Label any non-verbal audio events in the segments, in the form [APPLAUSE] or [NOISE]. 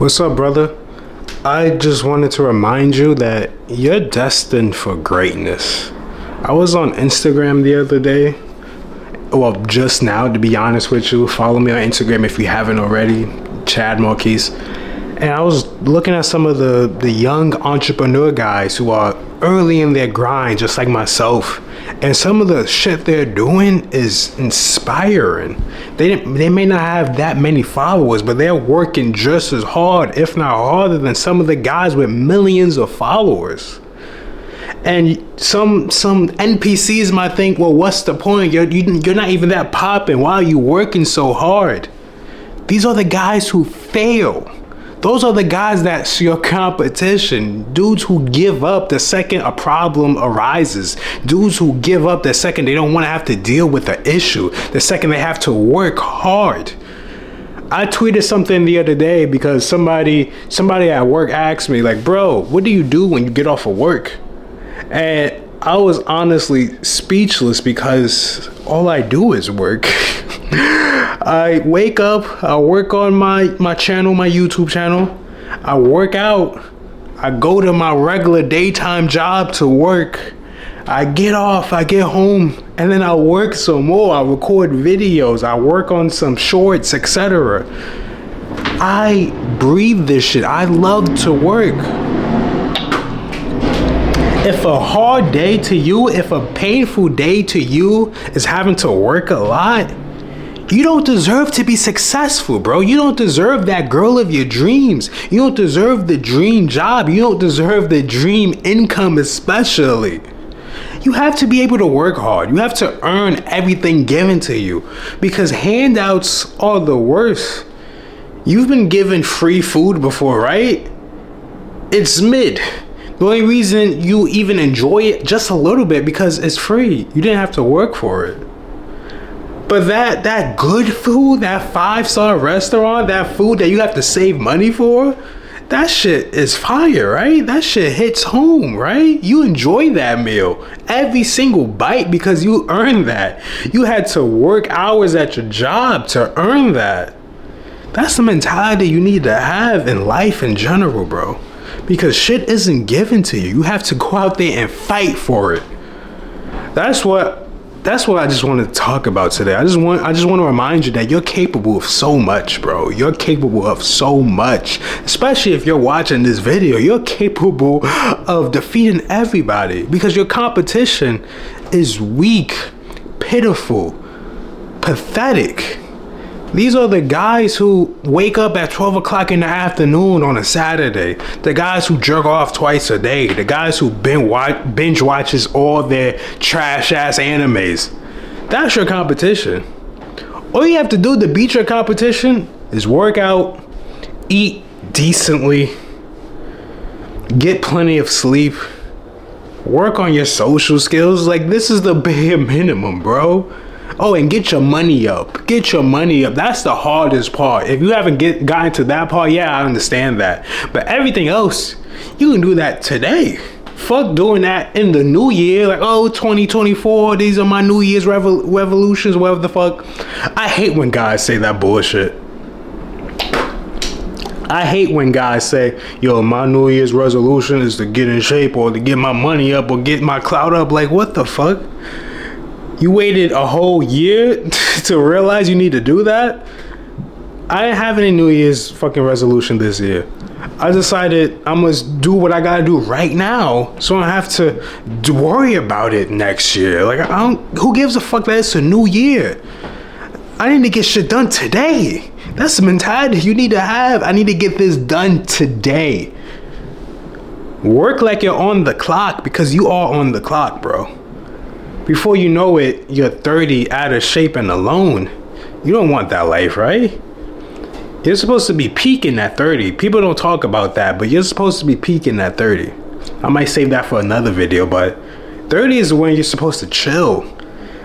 What's up, brother? I just wanted to remind you that you're destined for greatness. I was on Instagram the other day. Well, just now, to be honest with you. Follow me on Instagram if you haven't already, Chad Marquise. And I was looking at some of the, the young entrepreneur guys who are early in their grind, just like myself. And some of the shit they're doing is inspiring. They they may not have that many followers, but they're working just as hard, if not harder, than some of the guys with millions of followers. And some some NPCs might think, well, what's the point? You're you, are you are not even that popping. Why are you working so hard? These are the guys who fail those are the guys that's your competition. Dudes who give up the second a problem arises. Dudes who give up the second they don't want to have to deal with the issue. The second they have to work hard. I tweeted something the other day because somebody somebody at work asked me like, "Bro, what do you do when you get off of work?" And I was honestly speechless because all I do is work. [LAUGHS] I wake up, I work on my my channel, my YouTube channel. I work out. I go to my regular daytime job to work. I get off, I get home, and then I work some more. I record videos, I work on some shorts, etc. I breathe this shit. I love to work. If a hard day to you, if a painful day to you is having to work a lot, you don't deserve to be successful, bro. You don't deserve that girl of your dreams. You don't deserve the dream job. You don't deserve the dream income, especially. You have to be able to work hard. You have to earn everything given to you because handouts are the worst. You've been given free food before, right? It's mid. The only reason you even enjoy it just a little bit because it's free. You didn't have to work for it. But that that good food, that five star restaurant, that food that you have to save money for, that shit is fire, right? That shit hits home, right? You enjoy that meal every single bite because you earned that. You had to work hours at your job to earn that. That's the mentality you need to have in life in general, bro. Because shit isn't given to you. You have to go out there and fight for it. That's what that's what I just want to talk about today. I just want I just want to remind you that you're capable of so much, bro. You're capable of so much. Especially if you're watching this video, you're capable of defeating everybody because your competition is weak, pitiful, pathetic. These are the guys who wake up at 12 o'clock in the afternoon on a Saturday. The guys who jerk off twice a day. The guys who binge watches all their trash ass animes. That's your competition. All you have to do to beat your competition is work out, eat decently, get plenty of sleep, work on your social skills. Like, this is the [LAUGHS] bare minimum, bro. Oh, and get your money up. Get your money up. That's the hardest part. If you haven't get gotten to that part, yeah, I understand that. But everything else, you can do that today. Fuck doing that in the new year, like oh 2024, these are my New Year's revol- revolutions, whatever the fuck. I hate when guys say that bullshit. I hate when guys say, yo, my New Year's resolution is to get in shape or to get my money up or get my clout up. Like, what the fuck? You waited a whole year [LAUGHS] to realize you need to do that? I didn't have any New Year's fucking resolution this year. I decided I must do what I gotta do right now, so I don't have to worry about it next year. Like, I don't. Who gives a fuck that it's a new year? I need to get shit done today. That's the mentality you need to have. I need to get this done today. Work like you're on the clock because you are on the clock, bro. Before you know it, you're 30 out of shape and alone. You don't want that life, right? You're supposed to be peaking at 30. People don't talk about that, but you're supposed to be peaking at 30. I might save that for another video, but 30 is when you're supposed to chill.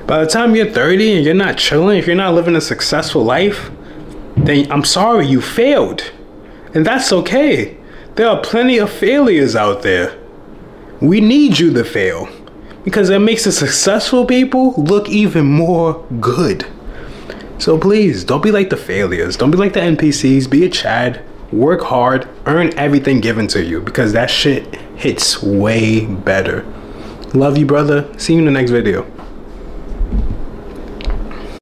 By the time you're 30 and you're not chilling, if you're not living a successful life, then I'm sorry, you failed. And that's okay. There are plenty of failures out there. We need you to fail because it makes the successful people look even more good. So please, don't be like the failures. Don't be like the NPCs. Be a Chad. work hard, earn everything given to you because that shit hits way better. Love you, brother. See you in the next video.